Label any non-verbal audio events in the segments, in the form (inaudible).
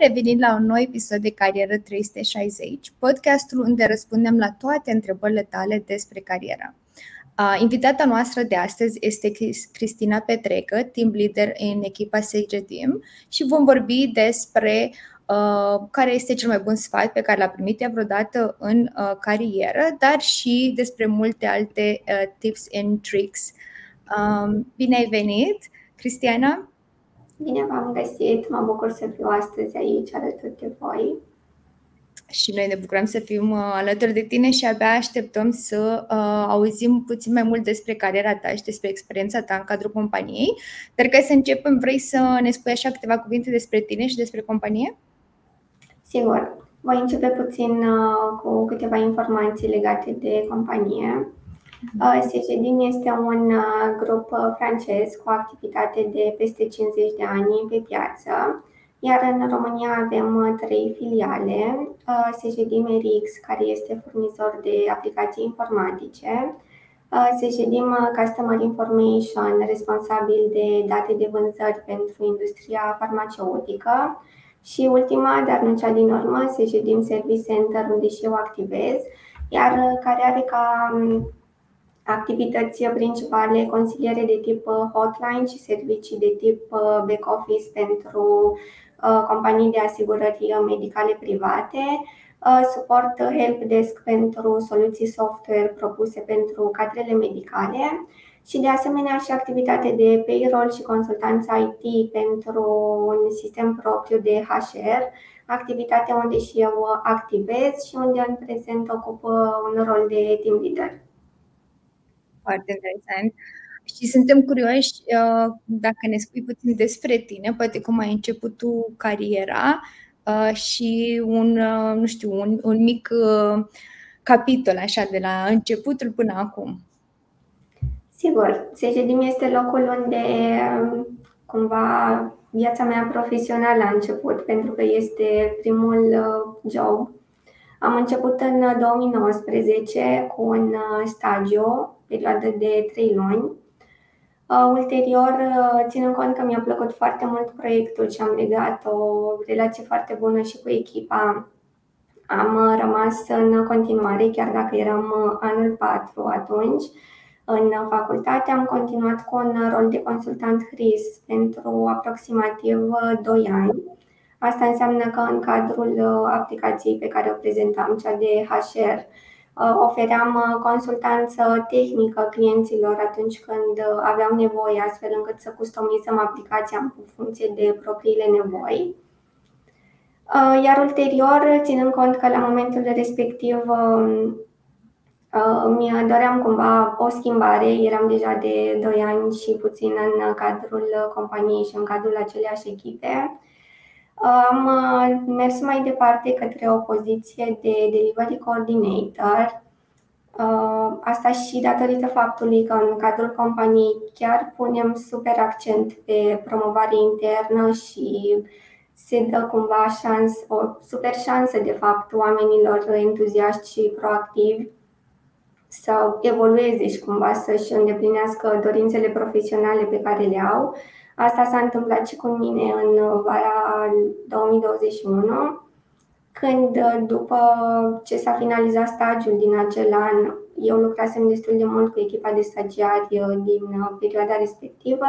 revenit la un nou episod de Carieră 360, podcastul unde răspundem la toate întrebările tale despre carieră. Invitata noastră de astăzi este Cristina Petrecă, team leader în echipa Sage Team și vom vorbi despre uh, care este cel mai bun sfat pe care l-a primit ea vreodată în uh, carieră, dar și despre multe alte uh, tips and tricks. Um, bine ai venit, Cristiana! Bine v-am găsit, mă bucur să fiu astăzi aici alături de voi. Și noi ne bucurăm să fim uh, alături de tine și abia așteptăm să uh, auzim puțin mai mult despre cariera ta și despre experiența ta în cadrul companiei. Dar ca să începem, vrei să ne spui așa câteva cuvinte despre tine și despre companie? Sigur. Voi începe puțin uh, cu câteva informații legate de companie. Uh, Sejedin este un uh, grup uh, francez cu activitate de peste 50 de ani pe piață, iar în România avem trei filiale. Sejedim RX, care este furnizor de aplicații informatice, Sejedim Customer Information, responsabil de date de vânzări pentru industria farmaceutică și ultima, dar nu cea din urmă, Sejedim Service Center, unde și eu activez, iar care are ca um, activități principale, consiliere de tip uh, hotline și servicii de tip uh, back office pentru uh, companii de asigurări medicale private, suport help desk pentru soluții software propuse pentru cadrele medicale și de asemenea și activitate de payroll și consultanță IT pentru un sistem propriu de HR, activitate unde și eu activez și unde în prezent ocup un rol de team leader foarte interesant. Și suntem curioși uh, dacă ne spui puțin despre tine, poate cum ai început tu cariera uh, și un, uh, nu știu, un, un mic capitol așa de la începutul până acum. Sigur, Sejedim este locul unde um, cumva viața mea profesională a început, pentru că este primul job. Am început în 2019 cu un stagiu perioadă de 3 luni. Uh, ulterior, uh, ținând cont că mi-a plăcut foarte mult proiectul și am legat o relație foarte bună și cu echipa, am uh, rămas în continuare, chiar dacă eram anul 4 atunci, în facultate am continuat cu un rol de consultant HRIS pentru aproximativ 2 ani. Asta înseamnă că în cadrul aplicației pe care o prezentam, cea de HR, Uh, ofeream uh, consultanță tehnică clienților atunci când uh, aveau nevoie, astfel încât să customizăm aplicația în funcție de propriile nevoi. Iar ulterior, ținând cont că la momentul respectiv um, mi doream cumva o schimbare, eram deja de 2 ani și puțin în cadrul companiei și în cadrul aceleași echipe, am uh, mers mai departe către o poziție de delivery coordinator. Uh, asta și datorită faptului că în cadrul companiei chiar punem super accent pe promovare internă și se dă cumva șans, o super șansă de fapt oamenilor entuziaști și proactivi să evolueze și cumva să-și îndeplinească dorințele profesionale pe care le au. Asta s-a întâmplat și cu mine în vara 2021, când după ce s-a finalizat stagiul din acel an, eu lucrasem destul de mult cu echipa de stagiari din perioada respectivă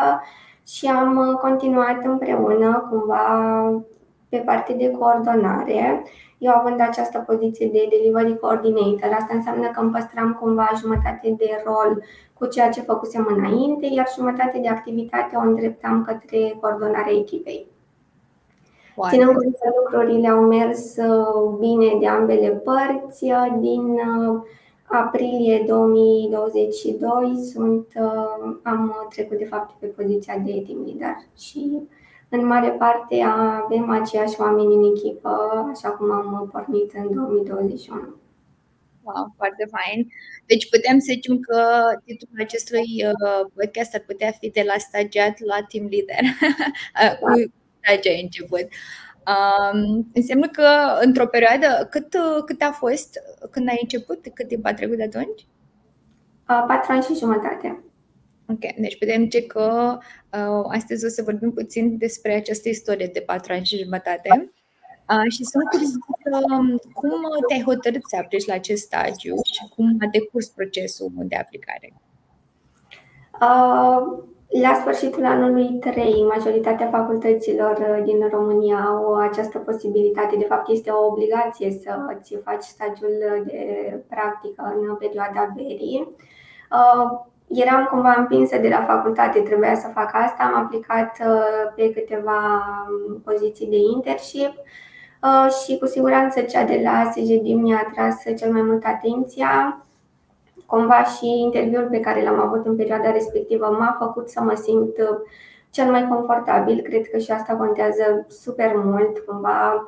și am continuat împreună cumva pe partea de coordonare eu având această poziție de delivery coordinator, asta înseamnă că îmi păstram cumva jumătate de rol cu ceea ce făcusem înainte, iar jumătate de activitate o îndreptam către coordonarea echipei. Wow. Ținând cont că lucrurile au mers uh, bine de ambele părți, uh, din uh, aprilie 2022 sunt, am trecut de fapt pe poziția de team leader și în mare parte avem aceiași oameni în echipă, așa cum am pornit în 2021. Wow, foarte fain. Deci putem să zicem că titlul acestui uh, podcast ar putea fi de la stagiat la team leader. (laughs) Uh, cu stagia început. Um, înseamnă că într-o perioadă, cât, cât a fost când ai început? Cât timp a trecut de atunci? Uh, patru ani și jumătate. Ok, deci putem zice că uh, astăzi o să vorbim puțin despre această istorie de patru ani și jumătate. și sunt curioasă um, cum te-ai hotărât să aplici la acest stagiu și cum a decurs procesul de aplicare? Uh, la sfârșitul anului 3, majoritatea facultăților uh, din România au această posibilitate. De fapt, este o obligație să ți faci stagiul de practică în perioada verii. Uh, eram cumva împinsă de la facultate, trebuia să fac asta. Am aplicat uh, pe câteva um, poziții de internship și cu siguranță cea de la SGD mi-a atras cel mai mult atenția Cumva și interviul pe care l-am avut în perioada respectivă m-a făcut să mă simt uh, cel mai confortabil. Cred că și asta contează super mult. Cumva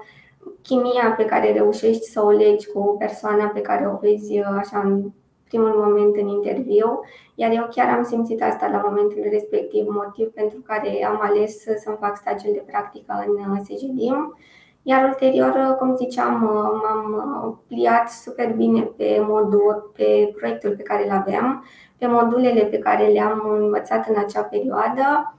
chimia pe care reușești să o legi cu persoana pe care o vezi uh, așa în primul moment în interviu, iar eu chiar am simțit asta la momentul respectiv, motiv pentru care am ales să-mi fac stagiul de practică în uh, SGDIM. Iar ulterior, cum ziceam, m-am pliat super bine pe modul, pe proiectul pe care îl aveam, pe modulele pe care le-am învățat în acea perioadă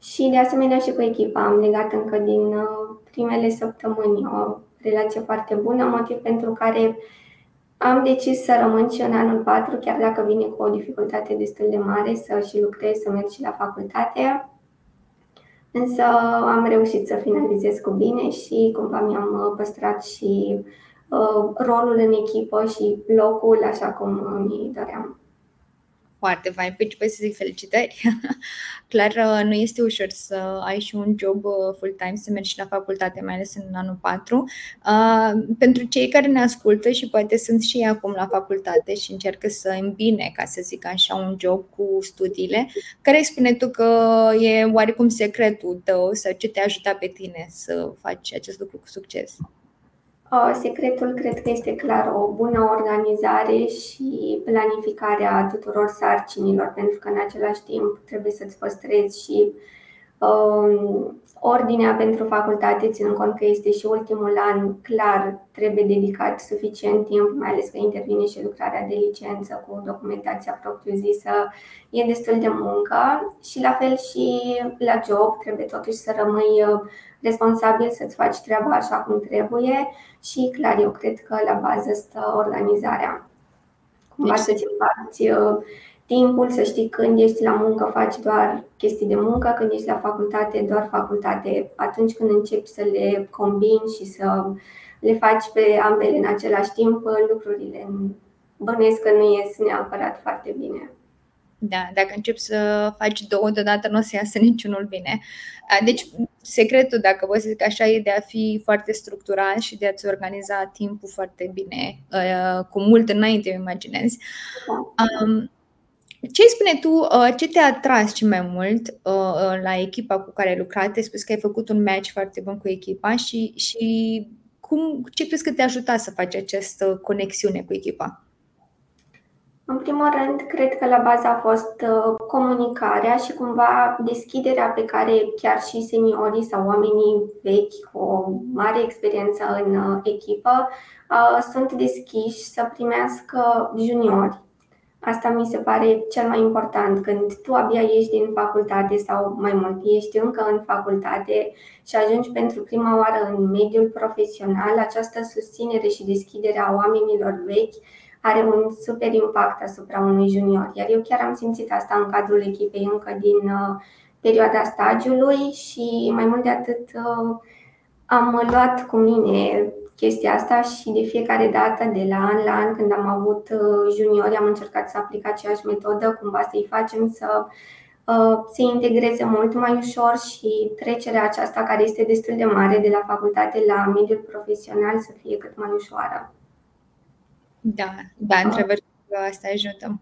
și de asemenea și cu echipa. Am legat încă din uh, primele săptămâni o relație foarte bună, motiv pentru care am decis să rămân și în anul 4, chiar dacă vine cu o dificultate destul de mare să și lucrez, să merg și la facultate. Însă am reușit să finalizez cu bine și cumva mi-am uh, păstrat și uh, rolul în echipă și locul așa cum mi doream foarte fain. Păi să zic felicitări. (laughs) Clar, uh, nu este ușor să ai și un job uh, full-time, să mergi la facultate, mai ales în anul 4. Uh, pentru cei care ne ascultă și poate sunt și ei acum la facultate și încearcă să îmbine, ca să zic așa, un job cu studiile, care îi spune tu că e oarecum secretul tău sau ce te ajuta pe tine să faci acest lucru cu succes? Secretul cred că este clar o bună organizare și planificarea tuturor sarcinilor, pentru că în același timp trebuie să-ți păstrezi și um, ordinea pentru facultate, ținând cont că este și ultimul an, clar trebuie dedicat suficient timp, mai ales că intervine și lucrarea de licență cu documentația propriu-zisă, e destul de muncă și la fel și la job trebuie totuși să rămâi responsabil să-ți faci treaba așa cum trebuie și clar, eu cred că la bază stă organizarea. Cumva deci, să-ți împarți uh, timpul, să știi când ești la muncă, faci doar chestii de muncă, când ești la facultate, doar facultate. Atunci când începi să le combini și să le faci pe ambele în același timp, lucrurile bănuiesc că nu ies neapărat foarte bine. Da, dacă începi să faci două deodată, nu o să iasă niciunul bine. Deci, secretul, dacă vă zic așa, e de a fi foarte structurat și de a-ți organiza timpul foarte bine, cu mult înainte, îmi imaginezi. Ce îi spune tu, ce te-a atras cel mai mult la echipa cu care ai lucrat? Ai spus că ai făcut un match foarte bun cu echipa și, și cum, ce crezi că te-a ajutat să faci această conexiune cu echipa? În primul rând, cred că la bază a fost uh, comunicarea și cumva deschiderea pe care chiar și seniorii sau oamenii vechi cu o mare experiență în uh, echipă uh, sunt deschiși să primească juniori. Asta mi se pare cel mai important. Când tu abia ești din facultate sau mai mult ești încă în facultate și ajungi pentru prima oară în mediul profesional, această susținere și deschidere a oamenilor vechi are un super impact asupra unui junior. Iar eu chiar am simțit asta în cadrul echipei încă din uh, perioada stagiului și mai mult de atât uh, am luat cu mine chestia asta și de fiecare dată, de la an la an, când am avut uh, juniori, am încercat să aplic aceeași metodă, cumva să-i facem să se integreze mult mai ușor și trecerea aceasta, care este destul de mare de la facultate la mediul profesional, să fie cât mai ușoară. Da, da, într-adevăr, asta ajută.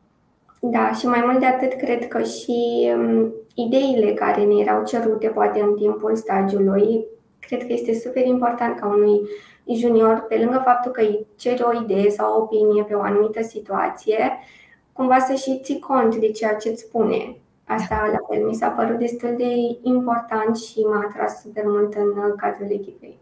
Da, și mai mult de atât, cred că și um, ideile care ne erau cerute, poate în timpul stagiului, cred că este super important ca unui junior, pe lângă faptul că îi ceri o idee sau o opinie pe o anumită situație, cumva să și ții cont de ceea ce îți spune. Asta, la fel, mi s-a părut destul de important și m-a atras super mult în cadrul echipei.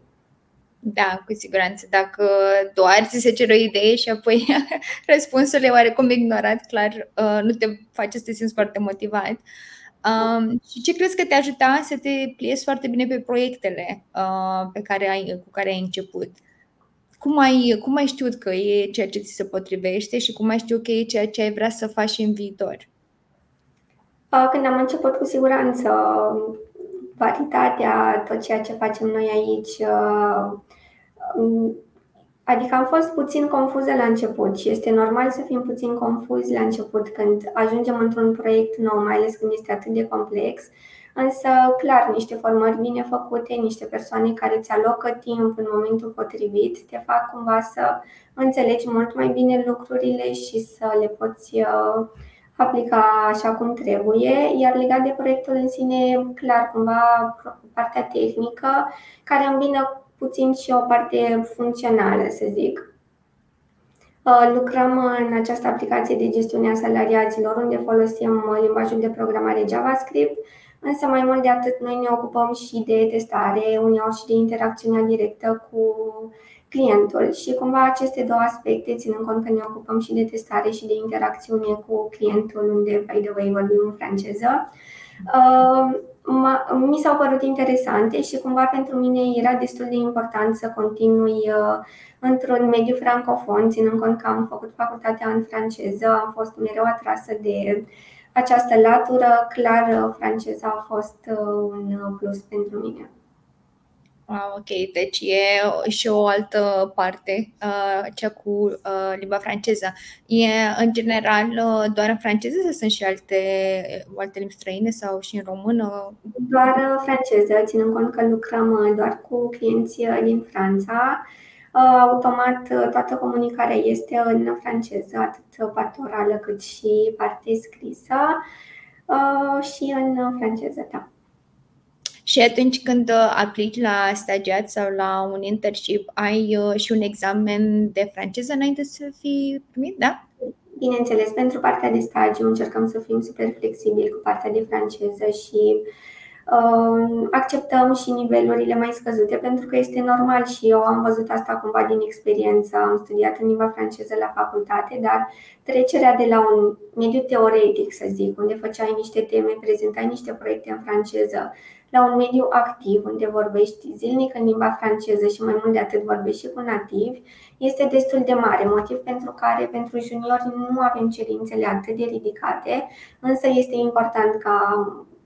Da, cu siguranță. Dacă doar ți se cere o idee și apoi (laughs) răspunsul e oarecum ignorat, clar, uh, nu te face să te simți foarte motivat. Um, și ce crezi că te ajuta să te pliezi foarte bine pe proiectele uh, pe care ai, cu care ai început? Cum ai, cum ai știut că e ceea ce ți se potrivește și cum ai știut că e ceea ce ai vrea să faci în viitor? Uh, când am început, cu siguranță, varitatea, tot ceea ce facem noi aici, uh, um, Adică am fost puțin confuză la început și este normal să fim puțin confuzi la început când ajungem într-un proiect nou, mai ales când este atât de complex. Însă, clar, niște formări bine făcute, niște persoane care îți alocă timp în momentul potrivit, te fac cumva să înțelegi mult mai bine lucrurile și să le poți uh, aplica așa cum trebuie. Iar legat de proiectul în sine, clar, cumva partea tehnică, care îmbină puțin și o parte funcțională, să zic. Uh, lucrăm în această aplicație de gestiune a salariaților, unde folosim uh, limbajul de programare JavaScript, însă mai mult de atât noi ne ocupăm și de testare, uneori și de interacțiunea directă cu clientul și cumva aceste două aspecte, ținând cont că ne ocupăm și de testare și de interacțiune cu clientul, unde, by the way, vorbim în franceză, uh, mi s-au părut interesante și cumva pentru mine era destul de important să continui uh, într-un mediu francofon, ținând cont că am făcut facultatea în franceză, am fost mereu atrasă de această latură, clar franceza a fost uh, un plus pentru mine. Ah, ok, deci e și o altă parte, uh, cea cu uh, limba franceză. E în general uh, doar în franceză sau sunt și alte, alte limbi străine sau și în română? Doar franceză, ținând cont că lucrăm doar cu clienții din Franța. Automat toată comunicarea este în franceză, atât partea orală cât și partea scrisă și în franceză, da. Și atunci când uh, aplici la stagiat sau la un internship, ai uh, și un examen de franceză înainte să fii primit, da? Bineînțeles, pentru partea de stagiu încercăm să fim super flexibili cu partea de franceză și uh, acceptăm și nivelurile mai scăzute pentru că este normal și eu am văzut asta cumva din experiență. Am studiat în limba franceză la facultate, dar trecerea de la un mediu teoretic, să zic, unde făceai niște teme, prezentai niște proiecte în franceză, la un mediu activ unde vorbești zilnic în limba franceză și mai mult de atât vorbești și cu nativi, este destul de mare, motiv pentru care pentru juniori nu avem cerințele atât de ridicate, însă este important ca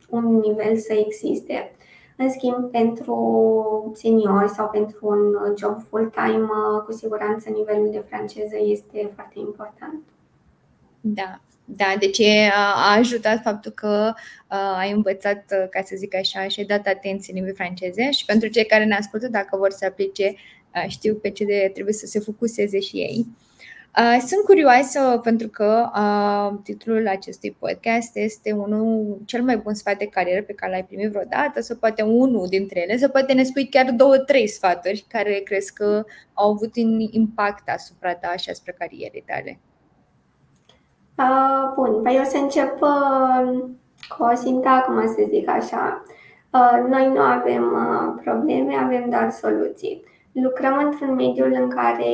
un nivel să existe. În schimb, pentru seniori sau pentru un job full-time, cu siguranță nivelul de franceză este foarte important. Da, da, deci a ajutat faptul că uh, ai învățat, uh, ca să zic așa, și ai dat atenție în limbii franceze și pentru cei care ne ascultă, dacă vor să aplice, uh, știu pe ce de trebuie să se focuseze și ei. Uh, sunt curioasă pentru că uh, titlul acestui podcast este unul cel mai bun sfat de carieră pe care l-ai primit vreodată, sau poate unul dintre ele, sau poate ne spui chiar două, trei sfaturi care crezi că au avut un impact asupra ta și asupra carierei tale. Uh, bun, păi eu să încep uh, cu o sintagmă, să zic așa. Uh, noi nu avem uh, probleme, avem doar soluții. Lucrăm într-un mediu în care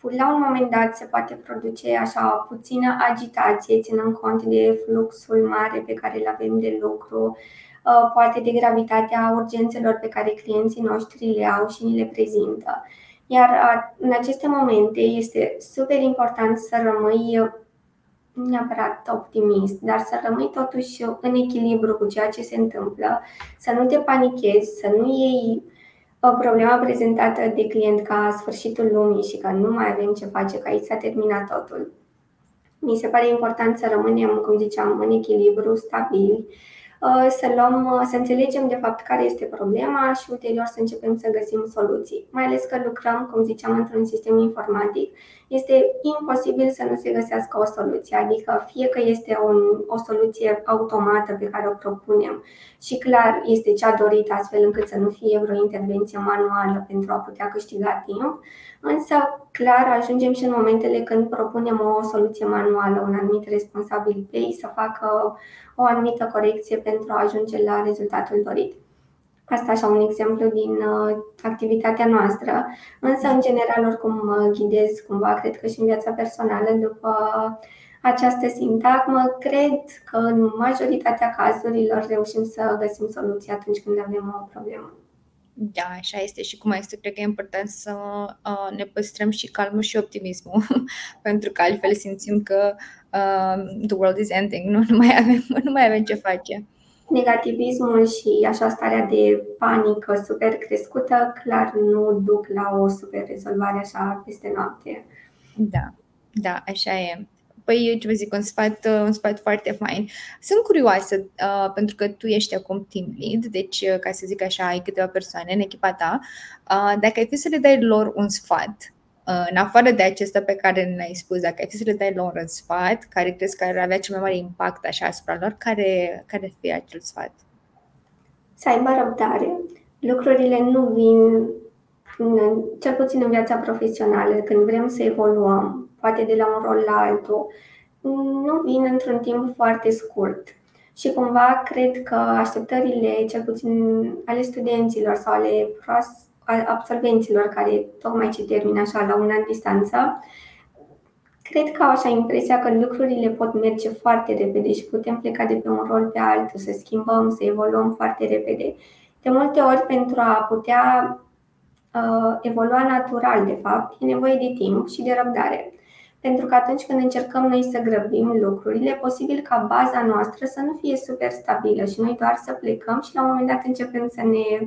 la un moment dat se poate produce așa puțină agitație, ținând cont de fluxul mare pe care îl avem de lucru, uh, poate de gravitatea urgențelor pe care clienții noștri le au și ni le prezintă. Iar în aceste momente este super important să rămâi neapărat optimist, dar să rămâi totuși în echilibru cu ceea ce se întâmplă, să nu te panichezi, să nu iei problema prezentată de client ca sfârșitul lumii și că nu mai avem ce face, că aici s-a terminat totul. Mi se pare important să rămânem, cum ziceam, în echilibru, stabili Uh, să luăm, uh, să înțelegem de fapt care este problema și ulterior să începem să găsim soluții. Mai ales că lucrăm, cum ziceam, într-un sistem informatic, este imposibil să nu se găsească o soluție, adică fie că este un, o soluție automată pe care o propunem și clar este cea dorită astfel încât să nu fie vreo intervenție manuală pentru a putea câștiga timp, însă clar ajungem și în momentele când propunem o soluție manuală, un anumit responsabil pe ei să facă o anumită corecție pentru a ajunge la rezultatul dorit. Asta așa un exemplu din uh, activitatea noastră, însă în general oricum ghidez cumva, cred că și în viața personală, după această sintagmă, cred că în majoritatea cazurilor reușim să găsim soluții atunci când avem o problemă. Da, așa este și cum este, cred că e important să uh, ne păstrăm și calmul și optimismul, (laughs) pentru că altfel simțim că uh, the world is ending, nu, nu, mai avem, (laughs) nu mai avem ce face. Negativismul și așa starea de panică super crescută clar nu duc la o super rezolvare așa peste noapte. Da, da, așa e. Păi, ce vă zic, un sfat, uh, un sfat foarte fain. Sunt curioasă, uh, pentru că tu ești acum team lead, deci, uh, ca să zic așa, ai câteva persoane în echipa ta. Uh, dacă ai fi să le dai lor un sfat, uh, în afară de acesta pe care ne-ai spus, dacă ai fi să le dai lor un sfat, care crezi că ar avea cel mai mare impact așa asupra lor, care, care ar fi acel sfat? Să aibă răbdare. Lucrurile nu vin, cel puțin în viața profesională, când vrem să evoluăm, poate de la un rol la altul, nu vin într-un timp foarte scurt. Și cumva cred că așteptările, cel puțin ale studenților sau ale absolvenților care tocmai ce termină așa la un an distanță, cred că au așa impresia că lucrurile pot merge foarte repede și putem pleca de pe un rol pe altul, să schimbăm, să evoluăm foarte repede. De multe ori, pentru a putea uh, evolua natural, de fapt, e nevoie de timp și de răbdare. Pentru că atunci când încercăm noi să grăbim lucrurile, e posibil ca baza noastră să nu fie super stabilă și noi doar să plecăm și la un moment dat începem să ne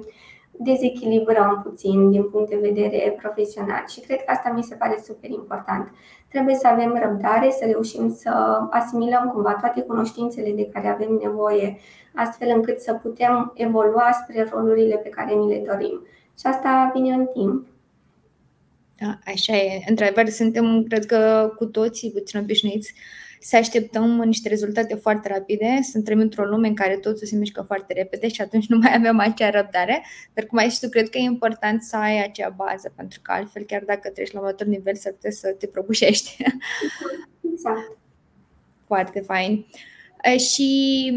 dezechilibrăm puțin din punct de vedere profesional și cred că asta mi se pare super important. Trebuie să avem răbdare, să reușim să asimilăm cumva toate cunoștințele de care avem nevoie, astfel încât să putem evolua spre rolurile pe care ni le dorim. Și asta vine în timp. Da, așa e. Într-adevăr, suntem, cred că, cu toții puțin obișnuiți să așteptăm niște rezultate foarte rapide, suntem într-o lume în care totul se mișcă foarte repede și atunci nu mai avem acea răbdare. Dar cum ai zis tu, cred că e important să ai acea bază, pentru că altfel, chiar dacă treci la următor nivel, să putea să te prăbușești. Exact. (laughs) Foarte fain. Și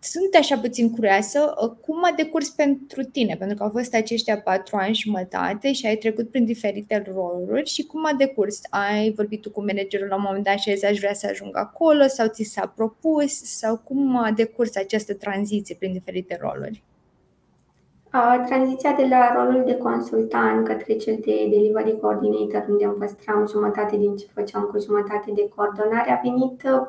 sunt așa puțin curioasă uh, cum a decurs pentru tine, pentru că au fost aceștia patru ani și jumătate și ai trecut prin diferite roluri și cum a decurs? Ai vorbit tu cu managerul la un moment dat și ai zis aș vrea să ajung acolo sau ți s-a propus sau cum a decurs această tranziție prin diferite roluri? Tranziția de la rolul de consultant către cel de delivery coordinator, unde îmi păstram jumătate din ce făceam cu jumătate de coordonare, a venit uh,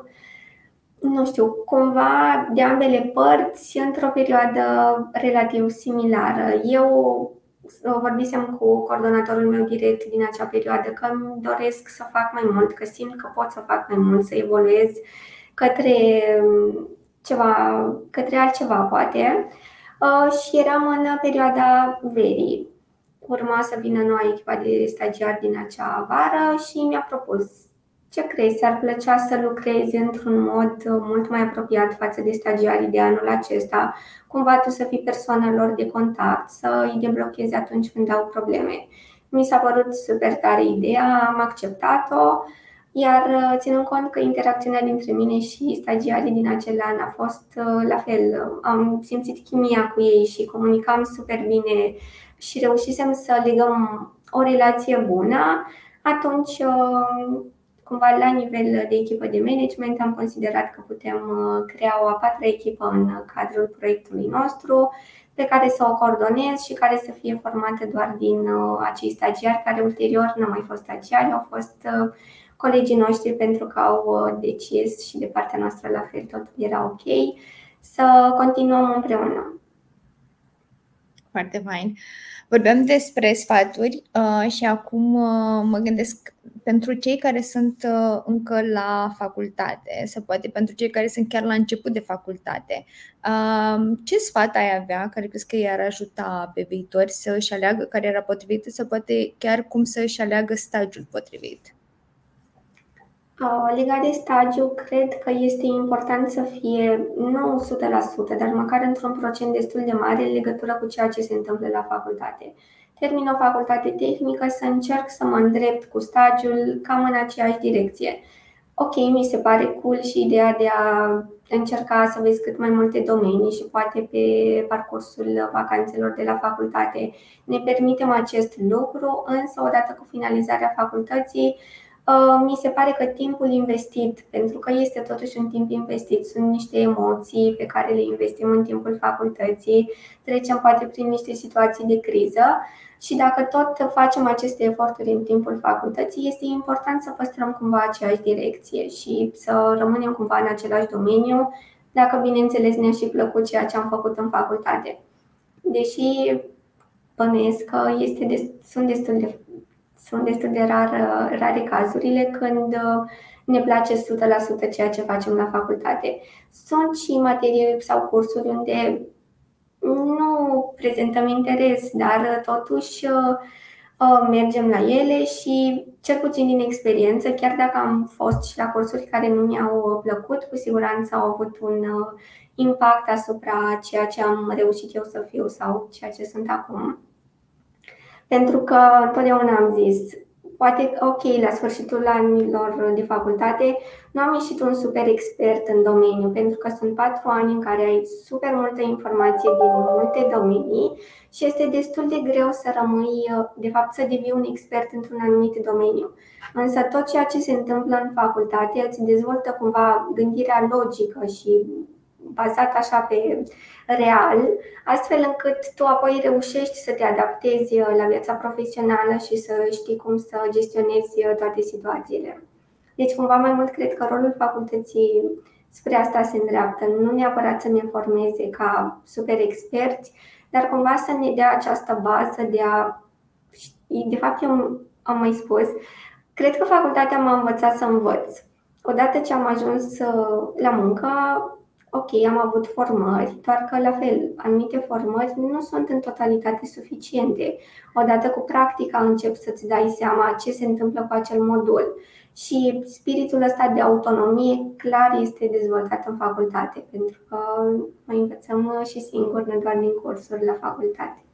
nu știu, cumva de ambele părți într-o perioadă relativ similară. Eu vorbisem cu coordonatorul meu direct din acea perioadă că îmi doresc să fac mai mult, că simt că pot să fac mai mult, să evoluez către ceva, către altceva poate. Uh, și eram în perioada verii. Urma să vină noua echipa de stagiari din acea vară și mi-a propus ce crezi? Ar plăcea să lucrezi într-un mod uh, mult mai apropiat față de stagiarii de anul acesta? Cumva tu să fii persoana lor de contact, să îi deblochezi atunci când au probleme. Mi s-a părut super tare ideea, am acceptat-o, iar uh, ținând cont că interacțiunea dintre mine și stagiarii din acel an a fost uh, la fel, am simțit chimia cu ei și comunicam super bine și reușisem să legăm o relație bună, atunci cumva la nivel de echipă de management am considerat că putem uh, crea o a patra echipă în cadrul proiectului nostru pe care să o coordonez și care să fie formată doar din uh, acei stagiari care ulterior nu au mai fost stagiari, au fost uh, colegii noștri pentru că au decis și de partea noastră la fel totul era ok să continuăm împreună. Foarte fain. Vorbeam despre sfaturi uh, și acum uh, mă gândesc pentru cei care sunt uh, încă la facultate sau poate pentru cei care sunt chiar la început de facultate. Uh, ce sfat ai avea care crezi că i-ar ajuta pe viitor să își aleagă cariera potrivită sau poate chiar cum să își aleagă stagiul potrivit? Legat de stagiu, cred că este important să fie nu 100%, dar măcar într-un procent destul de mare în legătură cu ceea ce se întâmplă la facultate. Termin o facultate tehnică să încerc să mă îndrept cu stagiul cam în aceeași direcție. Ok, mi se pare cool și ideea de a încerca să vezi cât mai multe domenii și poate pe parcursul vacanțelor de la facultate ne permitem acest lucru, însă odată cu finalizarea facultății Uh, mi se pare că timpul investit, pentru că este totuși un timp investit, sunt niște emoții pe care le investim în timpul facultății, trecem poate prin niște situații de criză și dacă tot facem aceste eforturi în timpul facultății, este important să păstrăm cumva aceeași direcție și să rămânem cumva în același domeniu, dacă bineînțeles ne-a și plăcut ceea ce am făcut în facultate. Deși bănuiesc că este de, sunt destul de sunt destul de rar, rare cazurile când uh, ne place 100% ceea ce facem la facultate. Sunt și materii sau cursuri unde nu prezentăm interes, dar totuși uh, uh, mergem la ele și, cel puțin din experiență, chiar dacă am fost și la cursuri care nu mi-au plăcut, cu siguranță au avut un impact asupra ceea ce am reușit eu să fiu sau ceea ce sunt acum. Pentru că întotdeauna am zis, poate, ok, la sfârșitul anilor de facultate nu am ieșit un super expert în domeniu, pentru că sunt patru ani în care ai super multă informație din multe domenii și este destul de greu să rămâi, de fapt, să devii un expert într-un anumit domeniu. Însă tot ceea ce se întâmplă în facultate îți dezvoltă cumva gândirea logică și bazat așa pe real, astfel încât tu apoi reușești să te adaptezi uh, la viața profesională și să știi cum să gestionezi uh, toate situațiile. Deci, cumva mai mult cred că rolul facultății spre asta se îndreaptă, nu neapărat să ne formeze ca super experți, dar cumva să ne dea această bază de a. De fapt, eu am mai spus, cred că facultatea m-a învățat să învăț. Odată ce am ajuns uh, la muncă, ok, am avut formări, doar că la fel, anumite formări nu sunt în totalitate suficiente. Odată cu practica încep să-ți dai seama ce se întâmplă cu acel modul. Și spiritul ăsta de autonomie clar este dezvoltat în facultate, pentru că mai învățăm și singur, nu doar din cursuri la facultate.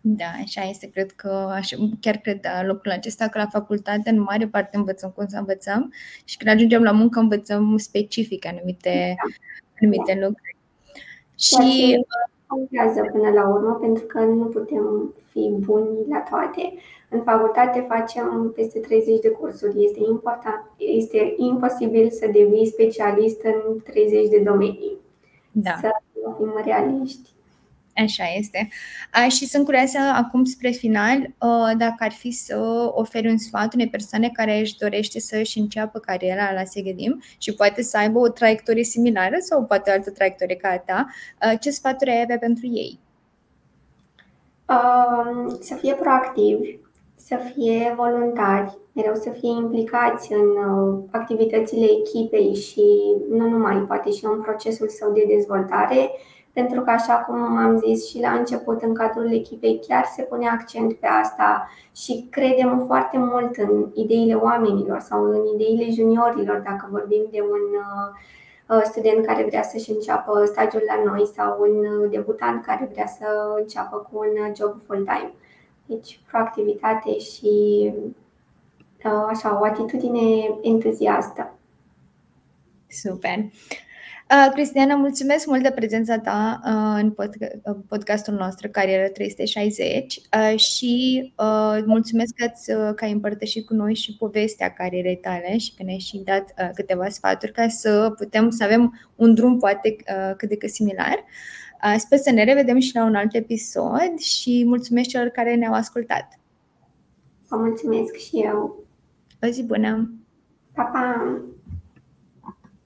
Da, așa este. Cred că, așa, chiar cred la locul acesta că la facultate în mare parte învățăm cum să învățăm și când ajungem la muncă învățăm specific anumite, da. anumite da. lucruri. Și contează până la urmă pentru că nu putem fi buni la toate. În facultate facem peste 30 de cursuri. Este important, este imposibil să devii specialist în 30 de domenii. Da. Să fim realiști. Așa este. Și sunt curioasă acum spre final dacă ar fi să oferi un sfat unei persoane care își dorește să își înceapă cariera la Segedim și poate să aibă o traiectorie similară sau poate o altă traiectorie ca a ta, ce sfaturi ai avea pentru ei? să fie proactivi, să fie voluntari, mereu să fie implicați în activitățile echipei și nu numai, poate și în procesul său de dezvoltare pentru că, așa cum am zis și la început, în cadrul echipei chiar se pune accent pe asta și credem foarte mult în ideile oamenilor sau în ideile juniorilor, dacă vorbim de un uh, student care vrea să-și înceapă stagiul la noi sau un debutant care vrea să înceapă cu un job full-time. Deci, proactivitate și uh, așa, o atitudine entuziastă. Super! Uh, Cristiana, mulțumesc mult de prezența ta uh, în pod- podcastul nostru Carieră 360 uh, și uh, mulțumesc că, ați, uh, că ai împărtășit cu noi și povestea carierei tale și că ne-ai și dat uh, câteva sfaturi ca să putem să avem un drum poate uh, cât de cât similar. Uh, sper să ne revedem și la un alt episod și mulțumesc celor care ne-au ascultat. Vă mulțumesc și eu. O zi bună! Pa, pa!